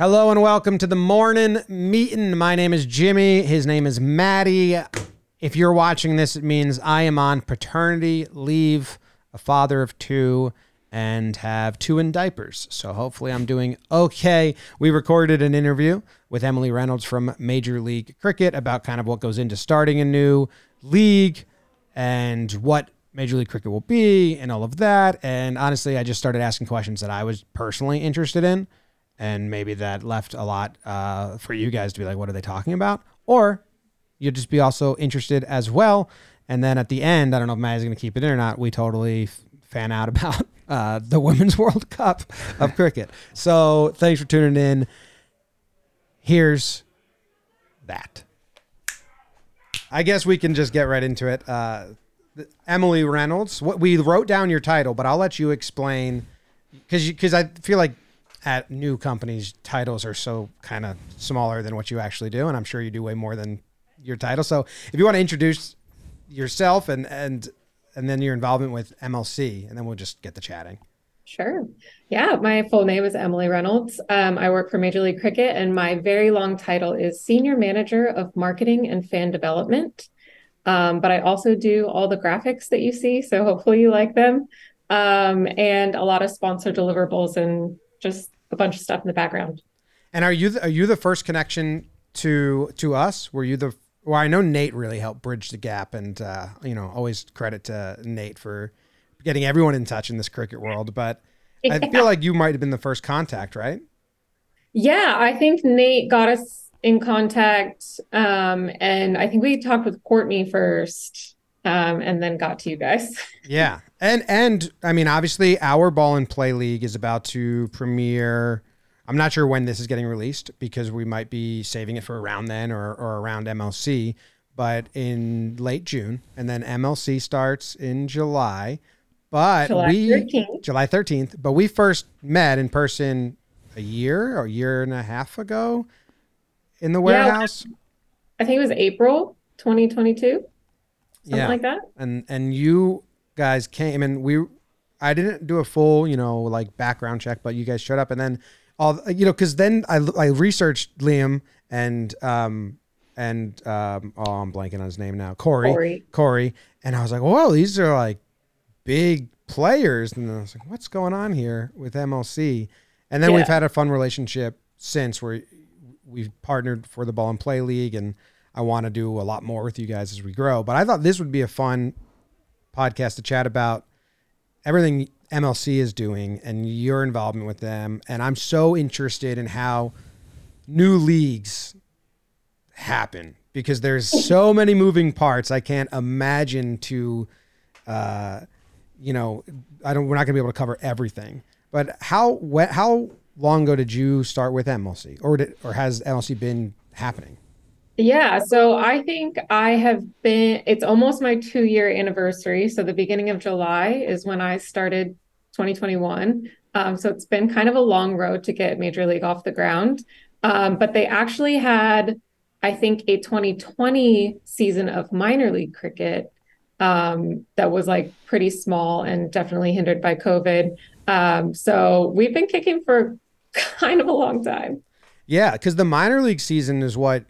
Hello and welcome to the morning meeting. My name is Jimmy. His name is Maddie. If you're watching this, it means I am on paternity leave, a father of two, and have two in diapers. So hopefully I'm doing okay. We recorded an interview with Emily Reynolds from Major League Cricket about kind of what goes into starting a new league and what Major League Cricket will be and all of that. And honestly, I just started asking questions that I was personally interested in. And maybe that left a lot uh, for you guys to be like, what are they talking about? Or you'd just be also interested as well. And then at the end, I don't know if Maddie's going to keep it in or not. We totally fan out about uh, the Women's World Cup of cricket. So thanks for tuning in. Here's that. I guess we can just get right into it. Uh, Emily Reynolds. What we wrote down your title, but I'll let you explain because because I feel like at new companies titles are so kind of smaller than what you actually do, and I'm sure you do way more than your title. So if you want to introduce yourself and and and then your involvement with MLC, and then we'll just get the chatting. Sure. Yeah, my full name is Emily Reynolds. Um, I work for Major League Cricket, and my very long title is Senior Manager of Marketing and Fan Development. Um, but I also do all the graphics that you see, so hopefully you like them, um, and a lot of sponsor deliverables and just a bunch of stuff in the background. And are you the, are you the first connection to to us? Were you the well? I know Nate really helped bridge the gap, and uh, you know, always credit to Nate for getting everyone in touch in this cricket world. But yeah. I feel like you might have been the first contact, right? Yeah, I think Nate got us in contact, um, and I think we talked with Courtney first, um, and then got to you guys. yeah, and and I mean, obviously, our ball in play league is about to premiere. I'm not sure when this is getting released because we might be saving it for around then or, or around MLC, but in late June, and then MLC starts in July. But July we 13th. July 13th, but we first met in person a year or a year and a half ago in the warehouse. Yeah, I think it was April 2022. Something yeah. like that. And and you guys came and we I didn't do a full, you know, like background check, but you guys showed up and then all you know cuz then I I researched Liam and um and um oh I'm blanking on his name now. Corey. Corey. Corey and I was like, "Whoa, these are like big players." And then I was like, "What's going on here with MLC?" And then yeah. we've had a fun relationship since where we've partnered for the Ball in Play League, and I want to do a lot more with you guys as we grow. But I thought this would be a fun podcast to chat about everything MLC is doing and your involvement with them. And I'm so interested in how new leagues happen because there's so many moving parts. I can't imagine to, uh, you know, I don't. We're not going to be able to cover everything. But how how long ago did you start with MLC, or did, or has MLC been happening? Yeah, so I think I have been, it's almost my two year anniversary. So the beginning of July is when I started 2021. Um, so it's been kind of a long road to get Major League off the ground. Um, but they actually had, I think, a 2020 season of minor league cricket um, that was like pretty small and definitely hindered by COVID. Um, so we've been kicking for kind of a long time. Yeah, because the minor league season is what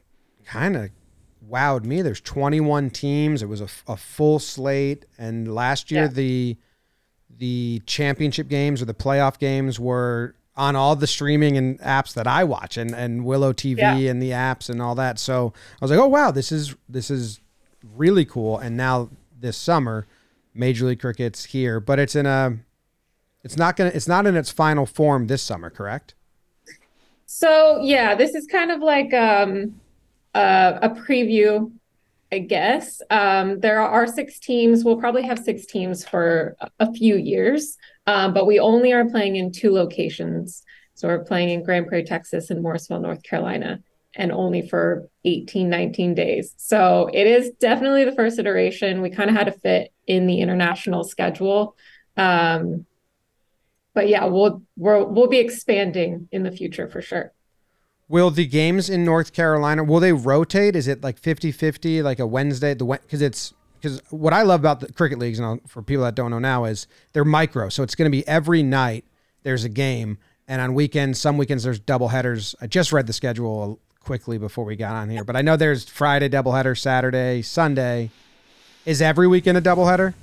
kind of wowed me. There's 21 teams. It was a, a full slate, and last year yeah. the the championship games or the playoff games were on all the streaming and apps that I watch, and and Willow TV yeah. and the apps and all that. So I was like, oh wow, this is this is really cool. And now this summer, Major League Cricket's here, but it's in a it's not gonna it's not in its final form this summer, correct? So yeah, this is kind of like um uh, a preview, I guess. Um, there are six teams. We'll probably have six teams for a few years, um, but we only are playing in two locations. So we're playing in Grand Prairie, Texas, and Morrisville, North Carolina, and only for 18, 19 days. So it is definitely the first iteration. We kind of had to fit in the international schedule. Um, but yeah, we'll we'll we'll be expanding in the future for sure. Will the games in North Carolina will they rotate? Is it like 50-50 like a Wednesday the cuz it's because what I love about the cricket leagues and for people that don't know now is they're micro. So it's going to be every night there's a game and on weekends, some weekends there's double headers. I just read the schedule quickly before we got on here, but I know there's Friday double header, Saturday, Sunday. Is every weekend a doubleheader?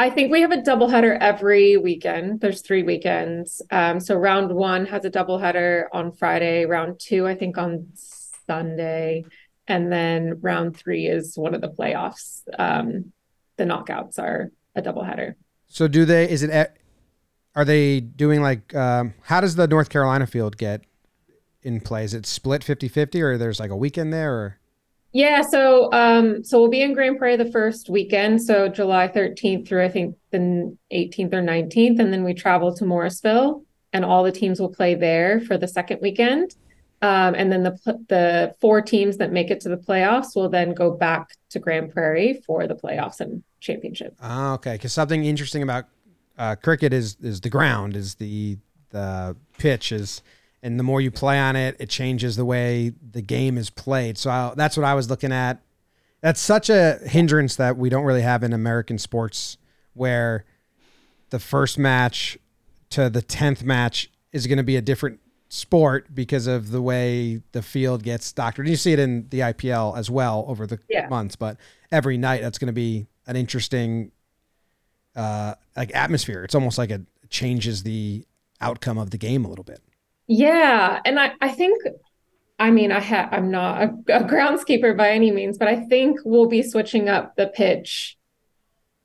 I think we have a doubleheader every weekend. There's three weekends. Um, so round one has a doubleheader on Friday. Round two, I think, on Sunday, and then round three is one of the playoffs. Um, the knockouts are a doubleheader. So do they? Is it? Are they doing like? Um, how does the North Carolina field get in play? Is it split 50-50 or there's like a weekend there? Or yeah, so um, so we'll be in Grand Prairie the first weekend, so July 13th through I think the 18th or 19th, and then we travel to Morrisville, and all the teams will play there for the second weekend. Um, and then the the four teams that make it to the playoffs will then go back to Grand Prairie for the playoffs and championship. Ah, okay. Because something interesting about uh, cricket is is the ground, is the the pitch is and the more you play on it, it changes the way the game is played. So I, that's what I was looking at. That's such a hindrance that we don't really have in American sports, where the first match to the tenth match is going to be a different sport because of the way the field gets doctored. And you see it in the IPL as well over the yeah. months, but every night that's going to be an interesting uh, like atmosphere. It's almost like it changes the outcome of the game a little bit. Yeah, and I I think I mean I ha- I'm not a, a groundskeeper by any means, but I think we'll be switching up the pitch.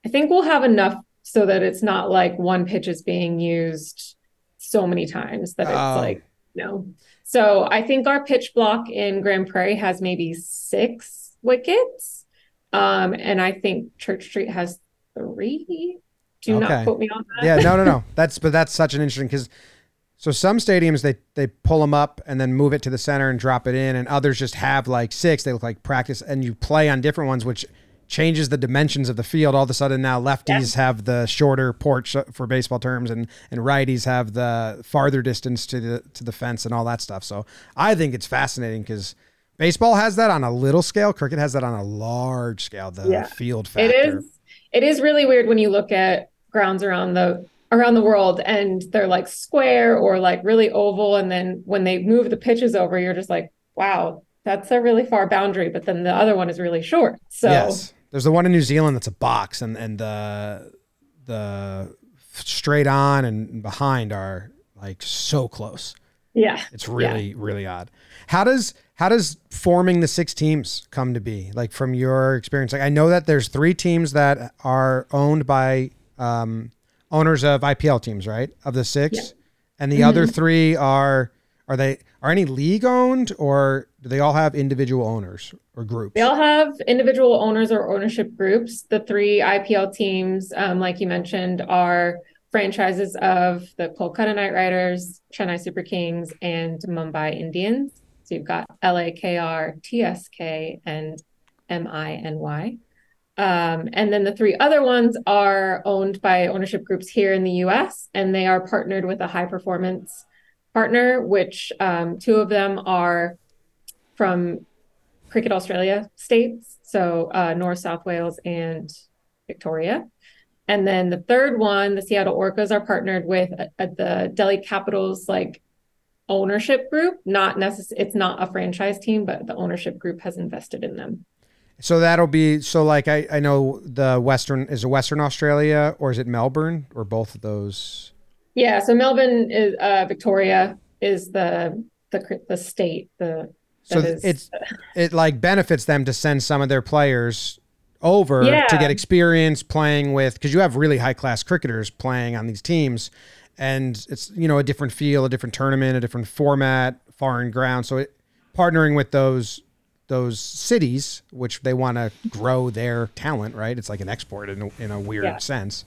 I think we'll have enough so that it's not like one pitch is being used so many times that it's oh. like no. So I think our pitch block in Grand Prairie has maybe six wickets. Um, and I think Church Street has three. Do okay. not quote me on that. Yeah, no, no, no. That's but that's such an interesting because so some stadiums they they pull them up and then move it to the center and drop it in, and others just have like six. They look like practice, and you play on different ones, which changes the dimensions of the field. All of a sudden now lefties yeah. have the shorter porch uh, for baseball terms, and and righties have the farther distance to the to the fence and all that stuff. So I think it's fascinating because. Baseball has that on a little scale. Cricket has that on a large scale. The yeah. field factor. It is. It is really weird when you look at grounds around the around the world and they're like square or like really oval. And then when they move the pitches over you're just like wow that's a really far boundary. But then the other one is really short. So yes. There's the one in new zealand that's a box and and the the straight on and behind are like so close. Yeah. It's really yeah. really odd. How does how does forming the six teams come to be? Like from your experience like i know that there's three teams that are owned by um, owners of IPL teams, right? Of the six, yeah. and the mm-hmm. other three are are they are any league owned or do they all have individual owners or groups? They all have individual owners or ownership groups. The three IPL teams, um, like you mentioned, are franchises of the Kolkata Knight Riders, Chennai Super Kings, and Mumbai Indians. So you've got LAKR, TSK, and MINY. Um, and then the three other ones are owned by ownership groups here in the US, and they are partnered with a high performance partner, which um, two of them are from Cricket Australia states, so uh, New South Wales, and Victoria. And then the third one, the Seattle Orcas, are partnered with uh, the Delhi Capitals like ownership group. Not necessarily, it's not a franchise team, but the ownership group has invested in them. So that'll be so like I, I know the Western is it Western Australia or is it Melbourne or both of those? Yeah, so Melbourne is uh, Victoria is the the the state the so it's it like benefits them to send some of their players over yeah. to get experience playing with because you have really high class cricketers playing on these teams and it's you know a different feel a different tournament a different format foreign ground so it, partnering with those those cities, which they want to grow their talent, right? It's like an export in a, in a weird yeah. sense.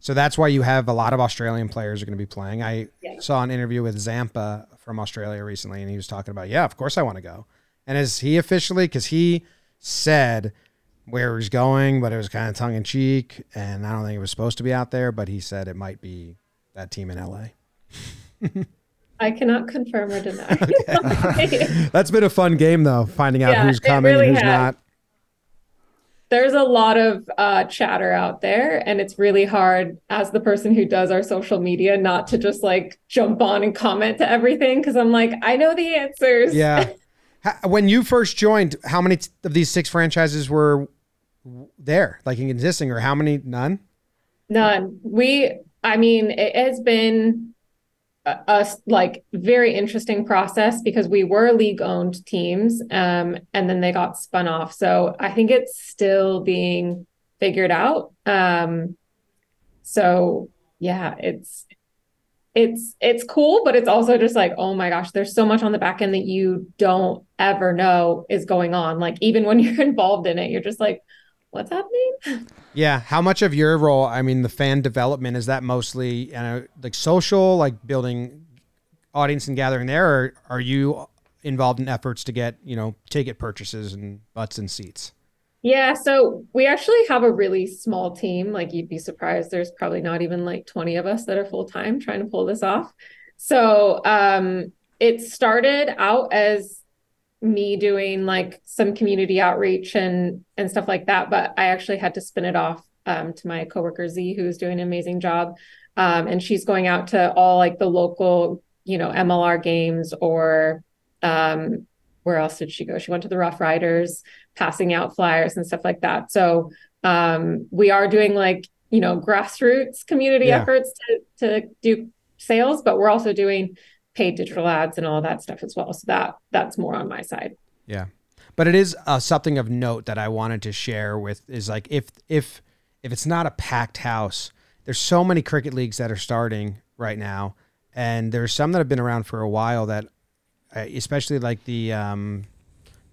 So that's why you have a lot of Australian players are going to be playing. I yeah. saw an interview with Zampa from Australia recently, and he was talking about, yeah, of course I want to go. And is he officially, because he said where he's going, but it was kind of tongue in cheek, and I don't think it was supposed to be out there, but he said it might be that team in LA. I cannot confirm or deny. That's been a fun game though, finding out yeah, who's coming really and who's has. not. there's a lot of uh, chatter out there, and it's really hard as the person who does our social media not to just like jump on and comment to everything because I'm like, I know the answers. Yeah. when you first joined, how many of these six franchises were there, like in existing, or how many? None. None. We. I mean, it has been a, like very interesting process because we were league owned teams um, and then they got spun off. So i think it's still being figured out. Um, so yeah it's it's it's cool but it's also just like oh my gosh there's so much on the back end that you don't ever know is going on. Like even when you're involved in it you're just like what's happening yeah how much of your role i mean the fan development is that mostly you know, like social like building audience and gathering there or are you involved in efforts to get you know ticket purchases and butts and seats? Yeah so we actually have a really small team. Like you'd be surprised there's probably not even like 20 of us that are full-time trying to pull this off. So um it started out as me doing like some community outreach and and stuff like that but i actually had to spin it off um, to my coworker z who's doing an amazing job. Um, and she's going out to all like the local you know mlr games or um, where else did she go? She went to the rough riders passing out flyers and stuff like that. So um, we are doing like you know grassroots community yeah. efforts to to do sales but we're also doing paid digital ads and all that stuff as well. So that that's more on my side. Yeah. But it is uh, something of note that I wanted to share with is like if if if it's not a packed house, there's so many cricket leagues that are starting right now, and there's some that have been around for a while that, uh, especially like the um,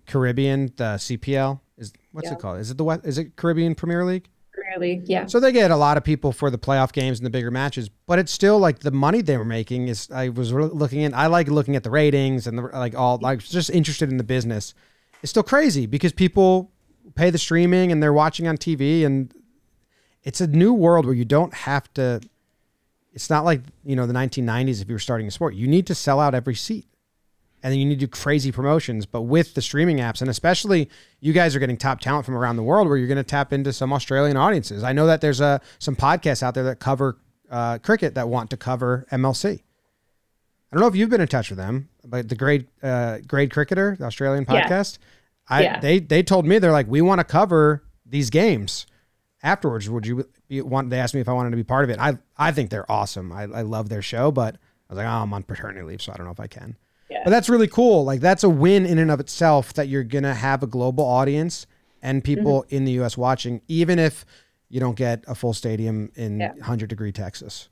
Caribbean, the CPL is what's yeah. it called? Is it the what? Is it Caribbean Premier League? League, yeah. So they get a lot of people for the playoff games and the bigger matches, but it's still like the money they were making is. I was looking in. I like looking at the ratings and the like. All like just interested in the business. It's still crazy because people pay the streaming and they're watching on TV, and it's a new world where you don't have to. It's not like you know the 1990s. If you were starting a sport, you need to sell out every seat and then you need to do crazy promotions. But with the streaming apps, and especially you guys are getting top talent from around the world, where you're going to tap into some Australian audiences. I know that there's a some podcasts out there that cover uh, cricket that want to cover MLC. I don't know if you've been in touch with them, but the Grade uh, Grade Cricketer, the Australian podcast, yeah. I yeah. they they told me they're like we want to cover these games afterwards. Would you be, want? They asked me if I wanted to be part of it. I I think they're awesome. I, I love their show, but I was like, oh, I'm on paternity leave, so I don't know if I can. Yeah. But that's really cool. Like that's a win in and of itself that you're gonna have a global audience and people mm-hmm. in the U.S. watching, even if you don't get a full stadium in yeah. 100 degree Texas.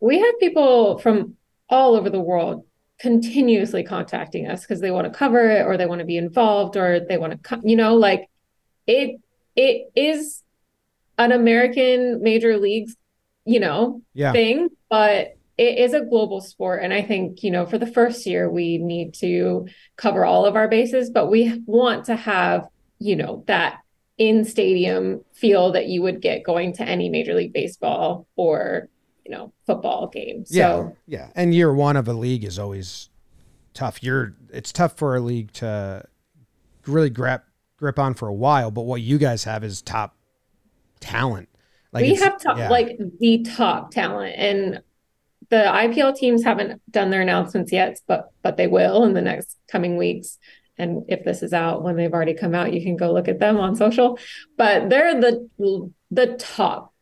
We have people from all over the world continuously contacting us because they want to cover it or they want to be involved or they want to come. You know, like it. It is an American major leagues, you know, yeah. thing, but it is a global sport and i think you know for the first year we need to cover all of our bases but we want to have you know that in stadium feel that you would get going to any major league baseball or you know football game. So yeah yeah. And year one of a league is always tough. You're it's tough for a league to really grab grip on for a while but what you guys have is top talent. Like we have top, yeah. like the top talent and the IPL teams haven't done their announcements yet, but but they will in the next coming weeks. And if this is out when they've already come out, you can go look at them on social. But they're the the top,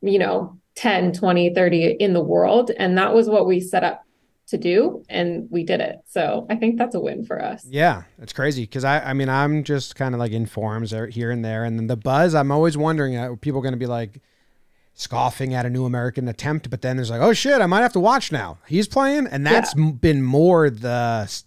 you know, 10, 20, 30 in the world. And that was what we set up to do and we did it so i think that's a win for us yeah it's crazy because i i mean i'm just kind of like in forums here and there and then the buzz i'm always wondering uh, are people going to be like scoffing at a new American attempt, but then there's like, oh shit, I might have to watch now. He's playing, and that's yeah. been more the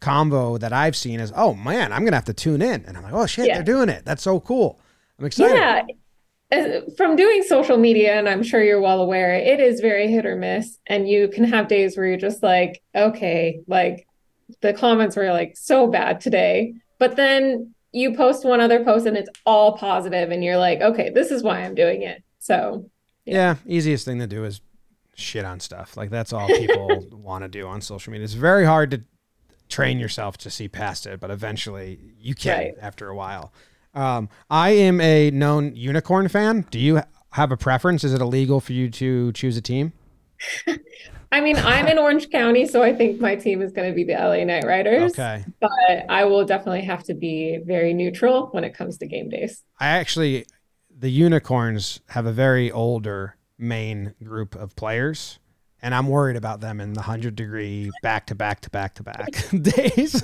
combo that I've seen is, oh man, I'm gonna have to tune in, and I'm like, oh shit, yeah. they're doing it. That's so cool. I'm excited. Yeah. From doing social media, and I'm sure you're well aware, it is very hit or miss. And you can have days where you're just like, okay, like the comments were like so bad today. But then you post one other post and it's all positive, and you're like, okay, this is why I'm doing it. So, yeah. yeah, easiest thing to do is shit on stuff. Like that's all people want to do on social media. It's very hard to train yourself to see past it, but eventually you can right. after a while. Um, I am a known unicorn fan. Do you have a preference? Is it illegal for you to choose a team? I mean, I'm in Orange County, so I think my team is going to be the LA Knight Riders. Okay. But I will definitely have to be very neutral when it comes to game days. I actually, the unicorns have a very older main group of players, and I'm worried about them in the 100 degree back to back to back to back days.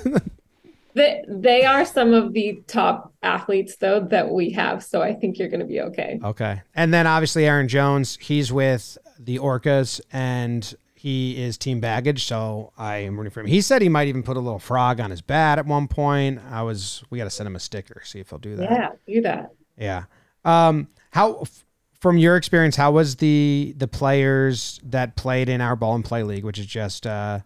They, they are some of the top athletes, though, that we have. So I think you're going to be okay. Okay. And then obviously Aaron Jones, he's with the Orcas and he is team baggage. So I am rooting for him. He said he might even put a little frog on his bat at one point. I was, we got to send him a sticker, see if he'll do that. Yeah, do that. Yeah. Um, how, f- from your experience, how was the the players that played in our ball in play league, which is just uh,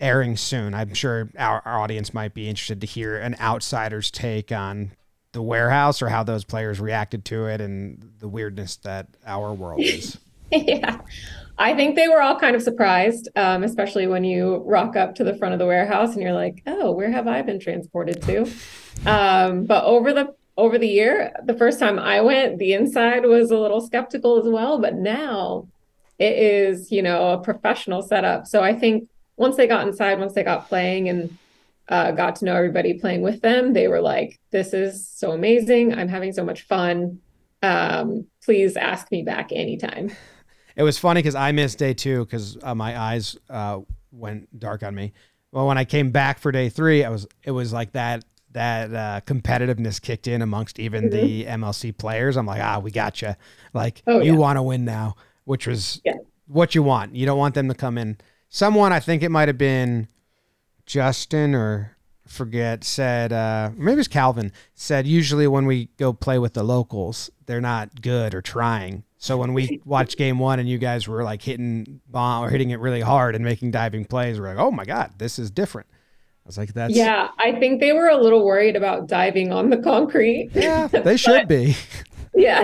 airing soon? I'm sure our, our audience might be interested to hear an outsider's take on the warehouse or how those players reacted to it and the weirdness that our world is. yeah. I think they were all kind of surprised, um, especially when you rock up to the front of the warehouse and you're like, "Oh, where have I been transported to?" Um, but over the over the year, the first time I went, the inside was a little skeptical as well. But now it is, you know, a professional setup. So I think once they got inside, once they got playing and uh, got to know everybody playing with them, they were like, "This is so amazing! I'm having so much fun. Um, please ask me back anytime." It was funny because I missed day two because uh, my eyes uh, went dark on me. Well, when I came back for day three, I was it was like that that uh, competitiveness kicked in amongst even mm-hmm. the MLC players. I'm like, ah, we gotcha. Like oh, you yeah. want to win now, which was yeah. what you want. You don't want them to come in. Someone I think it might have been Justin or forget said uh, maybe it's Calvin said usually when we go play with the locals they're not good or trying so when we watched game one and you guys were like hitting bomb or hitting it really hard and making diving plays we're like oh my god this is different was like that's yeah I think they were a little worried about diving on the concrete yeah they should be yeah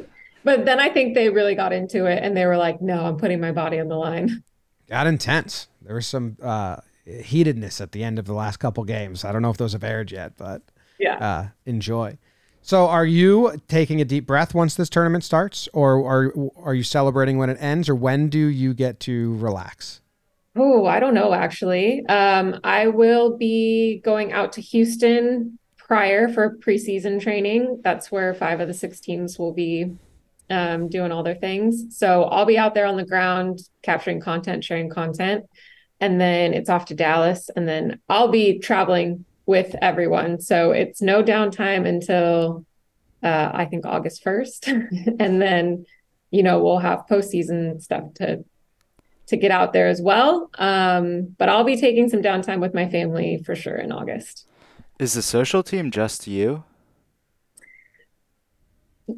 but then I think they really got into it and they were like no I'm putting my body on the line got intense there was some uh heatedness at the end of the last couple games. I don't know if those have aired yet, but yeah, uh, enjoy. So, are you taking a deep breath once this tournament starts, or are are you celebrating when it ends, or when do you get to relax? Oh, I don't know actually. Um, I will be going out to Houston prior for preseason training. That's where five of the six teams will be um, doing all their things. So I'll be out there on the ground capturing content, sharing content and then it's off to Dallas, and then I'll be traveling with everyone. So it's no downtime until uh, I think August first, and then you know we'll have postseason stuff to to get out there as well. Um, but I'll be taking some downtime with my family for sure in August. Is the social team just you?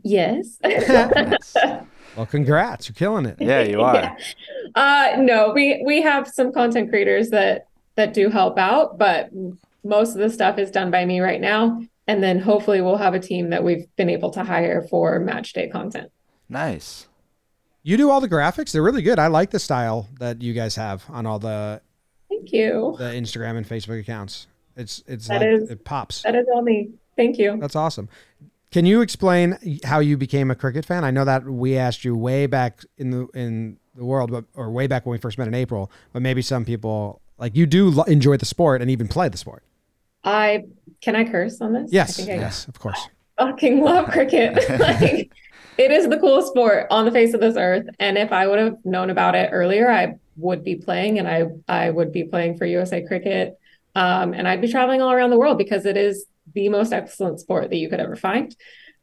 Yes. Well, congrats! You're killing it. Yeah, you are. yeah. Uh, no, we we have some content creators that that do help out, but most of the stuff is done by me right now. And then hopefully we'll have a team that we've been able to hire for match day content. Nice. You do all the graphics. They're really good. I like the style that you guys have on all the Thank you. The Instagram and Facebook accounts. It's it's that like, is, it pops. That is all me. Thank you. That's awesome. Can you explain how you became a cricket fan? I know that we asked you way back in the in the world, but or way back when we first met in April. But maybe some people like you do enjoy the sport and even play the sport. I can I curse on this? Yes, I I yes, of course. Fucking love cricket. like, it is the coolest sport on the face of this earth. And if I would have known about it earlier, I would be playing, and I I would be playing for USA Cricket. Um, and I'd be traveling all around the world because it is the most excellent sport that you could ever find.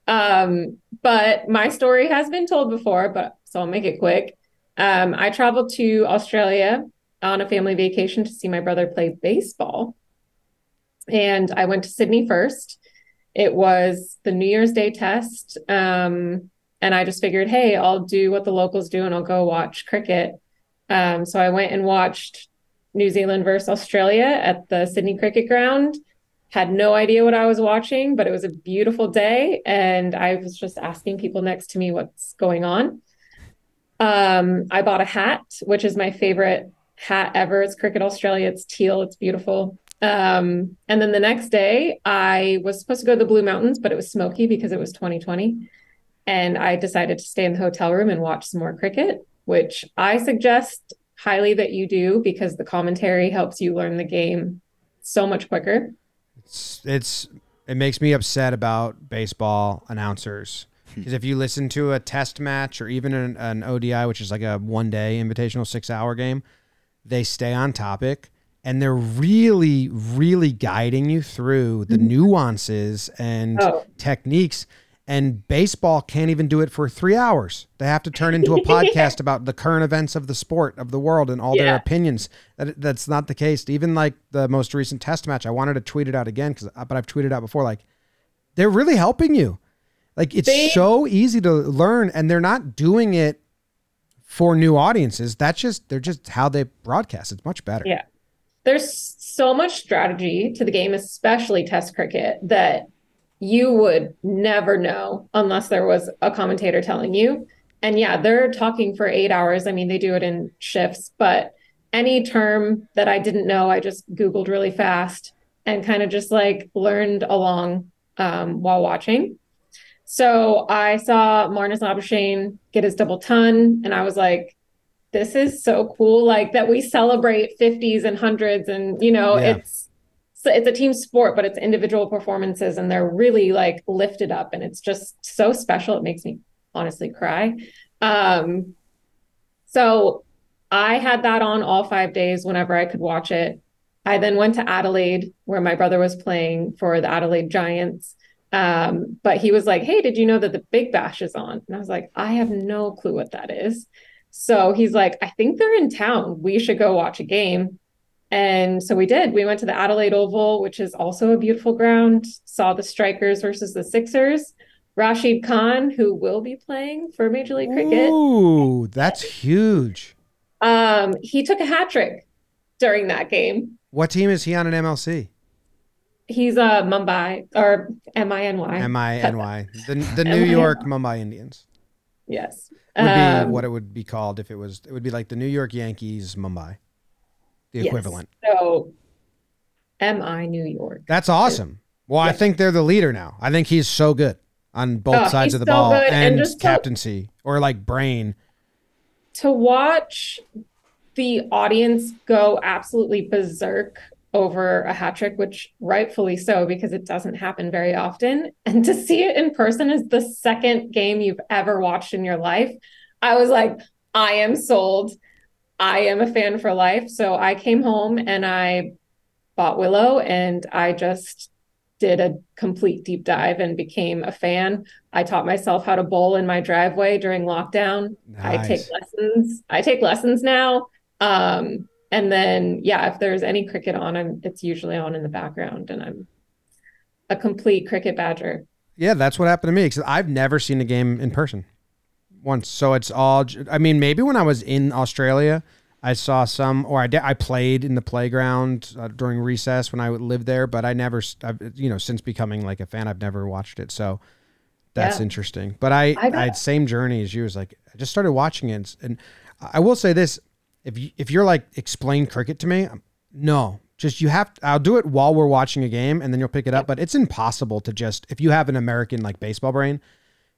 Um, but my story has been told before, but so I'll make it quick. Um, I traveled to Australia on a family vacation to see my brother play baseball. And I went to Sydney first. It was the New Year's Day test. Um, and I just figured, hey, I'll do what the locals do and I'll go watch cricket. Um, so I went and watched New Zealand versus Australia at the Sydney Cricket Ground had no idea what I was watching, but it was a beautiful day. And I was just asking people next to me what's going on. Um, I bought a hat, which is my favorite hat ever. It's Cricket Australia. It's teal. It's beautiful. Um, and then the next day, I was supposed to go to the Blue Mountains, but it was smoky because it was 2020. And I decided to stay in the hotel room and watch some more cricket, which I suggest highly that you do because the commentary helps you learn the game so much quicker. It's, it's it makes me upset about baseball announcers hmm. because if you listen to a test match or even an, an ODI, which is like a one day invitational six hour game, they stay on topic and they're really, really guiding you through the mm-hmm. nuances and Oh. techniques. And baseball can't even do it for three hours. They have to turn into a podcast about the current events of the sport of the world and all their opinions. That that's not the case. Even like the most recent test match, I wanted to tweet it out again because, uh, but I've tweeted out before. Like they're really helping you. Like it's They- so easy to learn, and they're not doing it for new audiences. That's just they're just how they broadcast. It's much better. Yeah. There's so much strategy to the game, especially test cricket, that you would never know unless there was a commentator telling you. And yeah, they're talking for eight hours. I mean, they do it in shifts, but any term that I didn't know, I just Googled really fast and kind of just like learned along um, while watching. So I saw Marnus Labuschagne get his double ton, and I was like, this is so cool like that we celebrate 50s and hundreds and you know Yeah. it's it's a team sport but it's individual performances and they're really like lifted up and it's just so special. It makes me honestly cry. Um so i had that on all five days whenever i could watch it. I then went to adelaide where my brother was playing for the adelaide giants. Um, but he was like hey did you know that the big bash is on? And i was like i have no clue what that is. So he's like, I think they're in town. We should go watch a game. And so we did. We went to the Adelaide Oval, which is also a beautiful ground, saw the Strikers versus the Sixers. Rashid Khan, who will be playing for Major League Cricket, Ooh, that's huge. um, he took a hat trick during that game. What team is he on in MLC? He's uh Mumbai or M I N Y. M I N Y. The the New York Mumbai Indians Yes. would be Um, what it would be called if it was. It would be like the New York Yankees Mumbai, the yes. equivalent. So M I New York. That's awesome. Well, I think they're the leader now. I think he's so good on both Oh, sides of the so ball and and, just captaincy or like brain. to watch the audience go absolutely berserk over a hat trick, which rightfully so, because it doesn't happen very often. And to see it in person is the second game you've ever watched in your life, I was like, I am sold. I am a fan for life. So I came home and I bought Willow and I just did a complete deep dive and became a fan. I taught myself how to bowl in my driveway during lockdown. I take lessons. I take lessons now. Um, and then yeah, if there's any cricket on, I'm it's usually on in the background, and I'm a complete cricket badger. Yeah, that's what happened to me because I've never seen a game in person once. So it's all. I mean, maybe when I was in Australia, I saw some, or I did, I played in the playground uh, during recess when I lived there. But I never, I've, you know, since becoming like a fan, I've never watched it. So that's Yeah. interesting. But I, I I, had same journey as you. Was like I just started watching it, and I will say this: if you, if you're like explain cricket to me, no, just you have. I'll do it while we're watching a game, and then you'll pick it up. But it's impossible to just if you have an American like baseball brain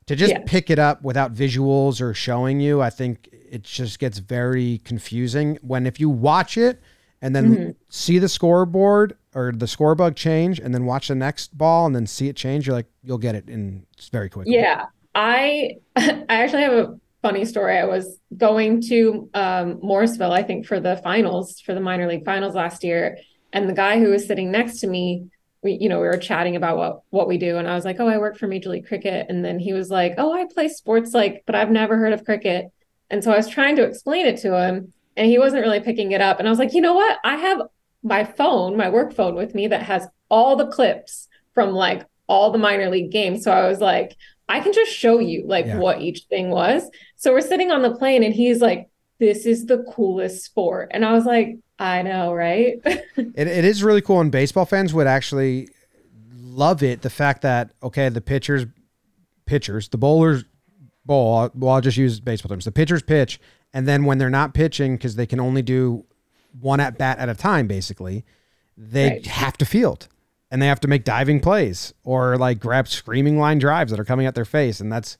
to just Yeah. pick it up without visuals or showing you. I think it just gets very confusing when if you watch it and then Mm-hmm. see the scoreboard or the score bug change, and then watch the next ball and then see it change. You're like you'll get it in very quickly. Yeah, I I actually have a funny story. I was going to um, Morrisville, I think, for the finals for the minor league finals last year, and the guy who was sitting next to me, we you know we were chatting about what what we do, and I was like, oh, I work for Major League Cricket, and then he was like, oh, I play sports, like, but I've never heard of cricket, and so I was trying to explain it to him, and he wasn't really picking it up, and I was like, you know what, I have my phone, my work phone with me that has all the clips from like all the minor league games, so I was like. I can just show you like Yeah. what each thing was. So we're sitting on the plane and he's like, this is the coolest sport. And I was like, I know, right? It, it is really cool, and baseball fans would actually love it. The fact that okay, the pitchers, pitchers, the bowlers bowl. Well, I'll just use baseball terms. The pitchers pitch, and then when they're not pitching because they can only do one at bat at a time, basically, they Right. have to field and they have to make diving plays or like grab screaming line drives that are coming at their face. And that's,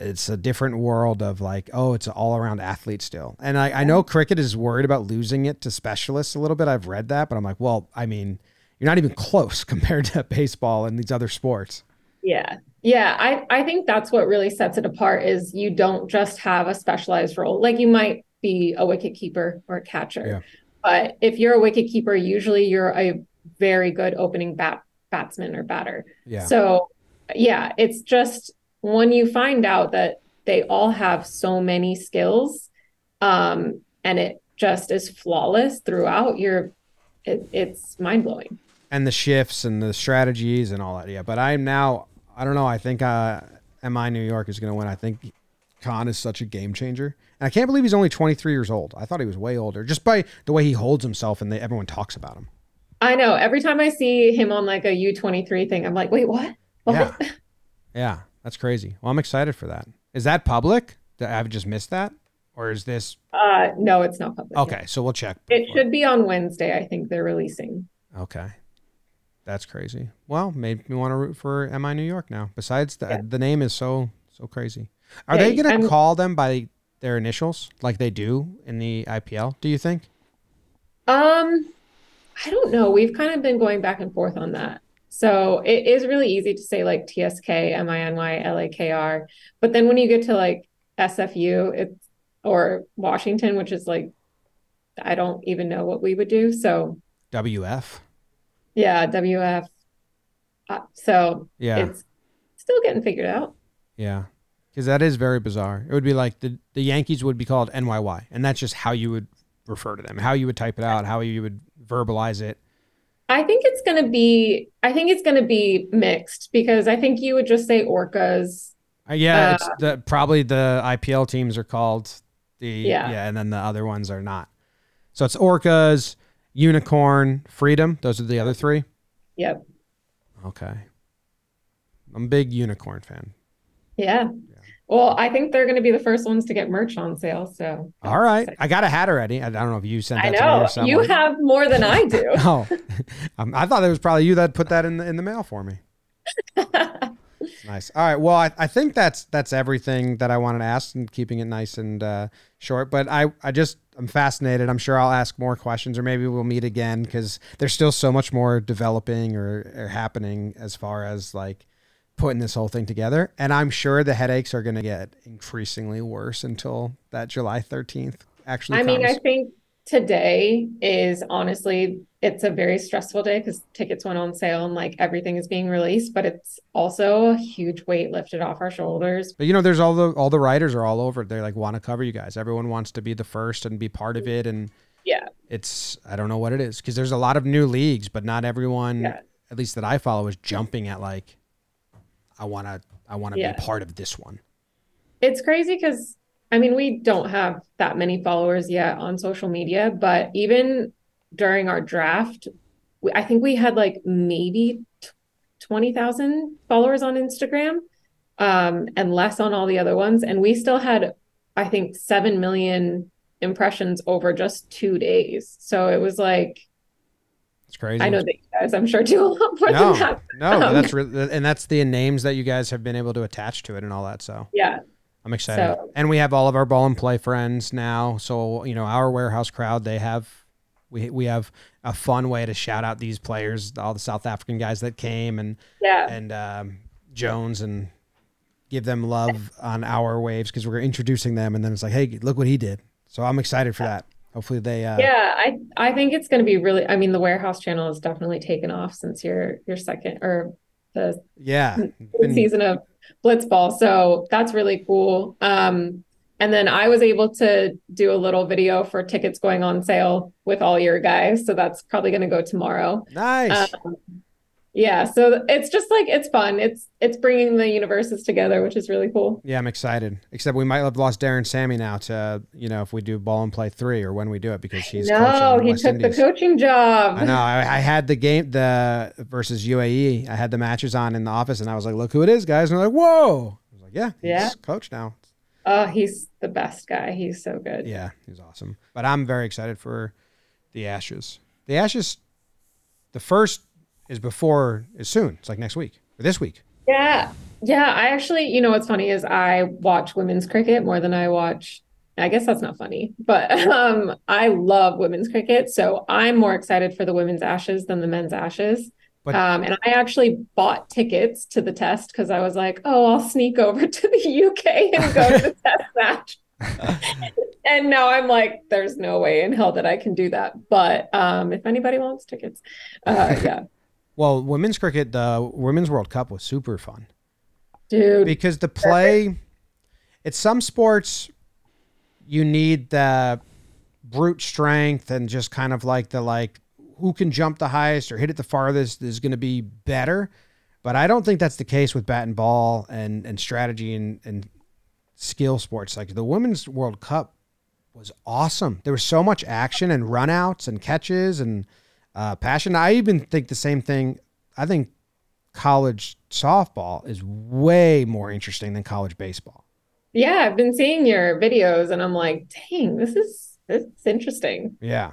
it's a different world of like, oh, it's an all around athlete still. And I, I know cricket is worried about losing it to specialists a little bit. I've read that, but I'm like, well, I mean, you're not even close compared to baseball and these other sports. Yeah. Yeah, I, I think that's what really sets it apart is you don't just have a specialized role. Like you might be a wicket keeper or a catcher. Yeah. But if you're a wicket keeper, usually you're a very good opening bat batsman or batter. Yeah. So yeah, it's just when you find out that they all have so many skills, um, and it just is flawless throughout, you're it, it's mind blowing. and the shifts and the strategies and all that. Yeah, but I'm now. I don't know. I think uh, MI New York is going to win. I think Khan is such a game changer, and I can't believe he's only 23 years old. I thought he was way older, just by the way he holds himself and they, everyone talks about him. I know. Every time I see him on like a U23 thing, I'm like, wait, what? What? Yeah, yeah, that's crazy. Well, I'm excited for that. Is that public? Did I've just missed that, or is this Uh, no, it's not public. okay? So we'll check. It should be on Wednesday. I think they're releasing. Okay. That's crazy. Well, made me want to root for MI New York now. Besides the Yeah. the name is so so crazy. Are Hey, they going to call them by their initials like they do in the IPL? Do you think? Um, I don't know. We've kind of been going back and forth on that. So it is really easy to say like TSK, MINY, LAKR. But then when you get to like SFU, it's or Washington, which is like I don't even know what we would do. So WF? yeah, WF. Uh, so Yeah. it's still getting figured out. yeah. Cuz that is very bizarre. It would be like the the Yankees would be called NYY and that's just how you would refer to them, how you would type it out, how you would verbalize it. I think it's going to be I think it's going to be mixed because I think you would just say orcas. Uh, yeah, Uh, it's the probably the IPL teams are called the Yeah. yeah, and then the other ones are not. So it's Orcas, Unicorn, Freedom. Those are the other three. Yep. Okay. I'm a big Unicorn fan. Yeah. Well, I think they're going to be the first ones to get merch on sale. So All right, I got a hat already. I I don't know if you sent I that to me know or someone. you have more than I do. Oh, um, I thought it was probably you that put that in the in the mail for me. Nice. All right. Well, I, I think that's that's everything that I wanted to ask and keeping it nice and uh, short. But I, I just I'm fascinated. I'm sure I'll ask more questions or maybe we'll meet again because there's still so much more developing or, or happening as far as like putting this whole thing together. And I'm sure the headaches are going to get increasingly worse until that July 13th actually I mean. I think today is honestly it's a very stressful day because tickets went on sale and like everything is being released, but it's also a huge weight lifted off our shoulders. But you know, there's all the all the writers are all over. it. They like want to cover you guys. Everyone wants to be the first and be part of it. And Yeah. it's I don't know what it is because there's a lot of new leagues, but not everyone, Yeah. at least that I follow, is jumping at like, I want to I want to Yeah. be part of this one. It's crazy because I mean, we don't have that many followers yet on social media, but even during our draft, we, I think we had like maybe t- 20,000 followers on Instagram, um, and less on all the other ones. And we still had, I think, 7 million impressions over just two days. So it was like, It's crazy. I know that you guys, I'm sure, do a lot more No, than that. no, but Um, that's re- and that's the names that you guys have been able to attach to it and all that. So Yeah. I'm excited. So- and we have all of our ball in play friends now. So, you know, our warehouse crowd, they have we we have a fun way to shout out these players, all the South African guys that came and Yeah. and um, Jones and give them love on our waves because we're introducing them and then it's like, hey, look what he did. So I'm excited for that. Hopefully they uh Yeah, I I think it's going to be really. I mean, the warehouse channel has definitely taken off since your your second or the yeah. Been- season of Blitzball. So that's really cool. Um, and then I was able to do a little video for tickets going on sale with all your guys. So that's probably going to go tomorrow. nice. Um, yeah, so it's just like it's fun. It's it's bringing the universes together, which is really cool. Yeah, I'm excited. Except we might have lost Darren Sammy now to you know if we do ball in play three or when we do it because he's no, he West took Indies. the coaching job. I know. I, I had the game the versus UAE. I had the matches on in the office, and I was like, "Look who it is, guys!" And they're like, "Whoa!" I was like, "Yeah, he's Yeah. coach now." Oh, he's the best guy. He's so good. Yeah, he's awesome. But I'm very excited for the Ashes. The Ashes the first is before is soon. It's like next week or this week. Yeah. Yeah. I actually, you know, what's funny is I watch women's cricket more than I watch. I guess that's not funny, but um, I love women's cricket. So I'm more excited for the women's ashes than the men's ashes. But- um, and I actually bought tickets to the test because I was like, oh, I'll sneak over to the UK and go to the test match. and now I'm like, there's no way in hell that I can do that. But um, if anybody wants tickets, uh, yeah, Well, women's cricket, the Women's World Cup was super fun dude. because the play, it's some sports you need the brute strength and just kind of like the like who can jump the highest or hit it the farthest is going to be better. But I don't think that's the case with bat and ball and and strategy and and skill sports. Like the Women's World Cup was awesome. There was so much action and runouts and catches and uh, passion. I even think the same thing. I think college softball is way more interesting than college baseball. Yeah, I've been seeing your videos and I'm like, dang, this is this is interesting. Yeah,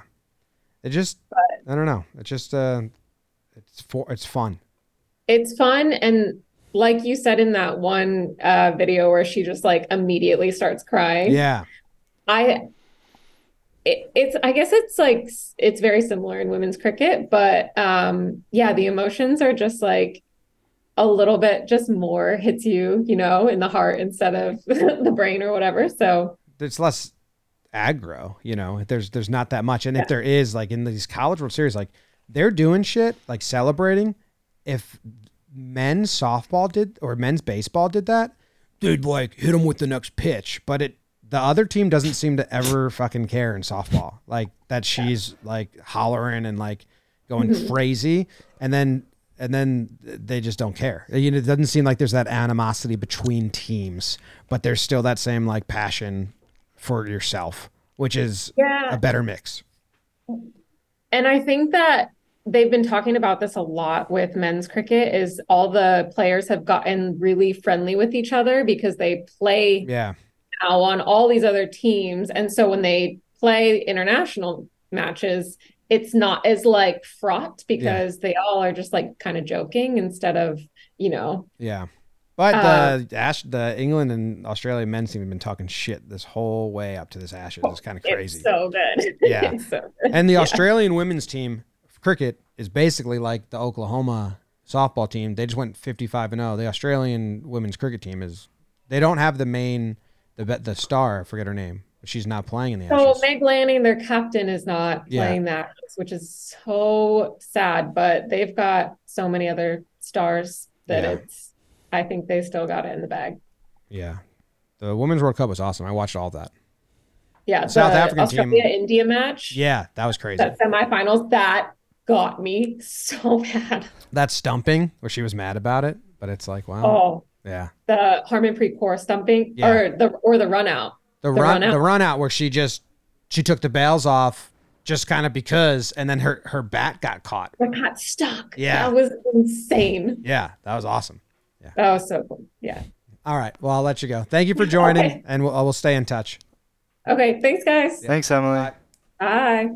it just I don't know. It just uh, it's for it's fun. It's fun and like you said in that one uh video where she just like immediately starts crying. Yeah, I it, it's I guess it's like it's very similar in women's cricket, but um yeah, the emotions are just like a little bit just more hits you, you know, in the heart instead of the brain or whatever. So it's less aggro. You know, there's there's not that much, and Yeah. if there is, like in these college World Series, like they're doing shit like celebrating. If men's softball did or men's baseball did that, they'd like hit them with the next pitch. But it the other team doesn't seem to ever fucking care in softball. Like that she's like hollering and like going Mhm. crazy, and then and then they just don't care. You know, it doesn't seem like there's that animosity between teams, but there's still that same like passion for yourself, which is yeah. a better mix. And I think that they've been talking about this a lot with men's cricket is all the players have gotten really friendly with each other because they play Yeah. Now on all these other teams. And so when they play international matches, it's not as like fraught because they all are just like kind of joking instead of, you know, Yeah. But Uh, the Ash, the England and Australia men's team have been talking shit this whole way up to this Ashes. It's kind of crazy. it's so good. Yeah. So good. and the Yeah. Australian women's team cricket is basically like the Oklahoma softball team. They just went 55 and 0. The Australian women's cricket team is they don't have the main the the star, I forget her name. She's not playing in the So Ashes. Meg Lanning, their captain, is not Yeah. playing that, which is so sad. But they've got so many other stars that Yeah. it's. I think they still got it in the bag. yeah. The Women's World Cup was awesome. I watched all of that. Yeah, South the African team- Australia India match, Yeah, that was crazy. that semifinals, that got me so mad. that stumping where she was mad about it, but it's like, wow. Oh, Yeah. the Harmanpreet Kaur stumping Yeah. or the or the run out. The, The run, run out. the run out where she just she took the bails off just kind of because and then her her bat got caught. I got stuck. Yeah. That was insane. Yeah, that was awesome. Yeah. That was so cool. Yeah. All right. Well, I'll let you go. Thank you for joining Okay. and we'll, we'll stay in touch. Okay. Thanks, guys. Thanks, Emily. Bye. Bye.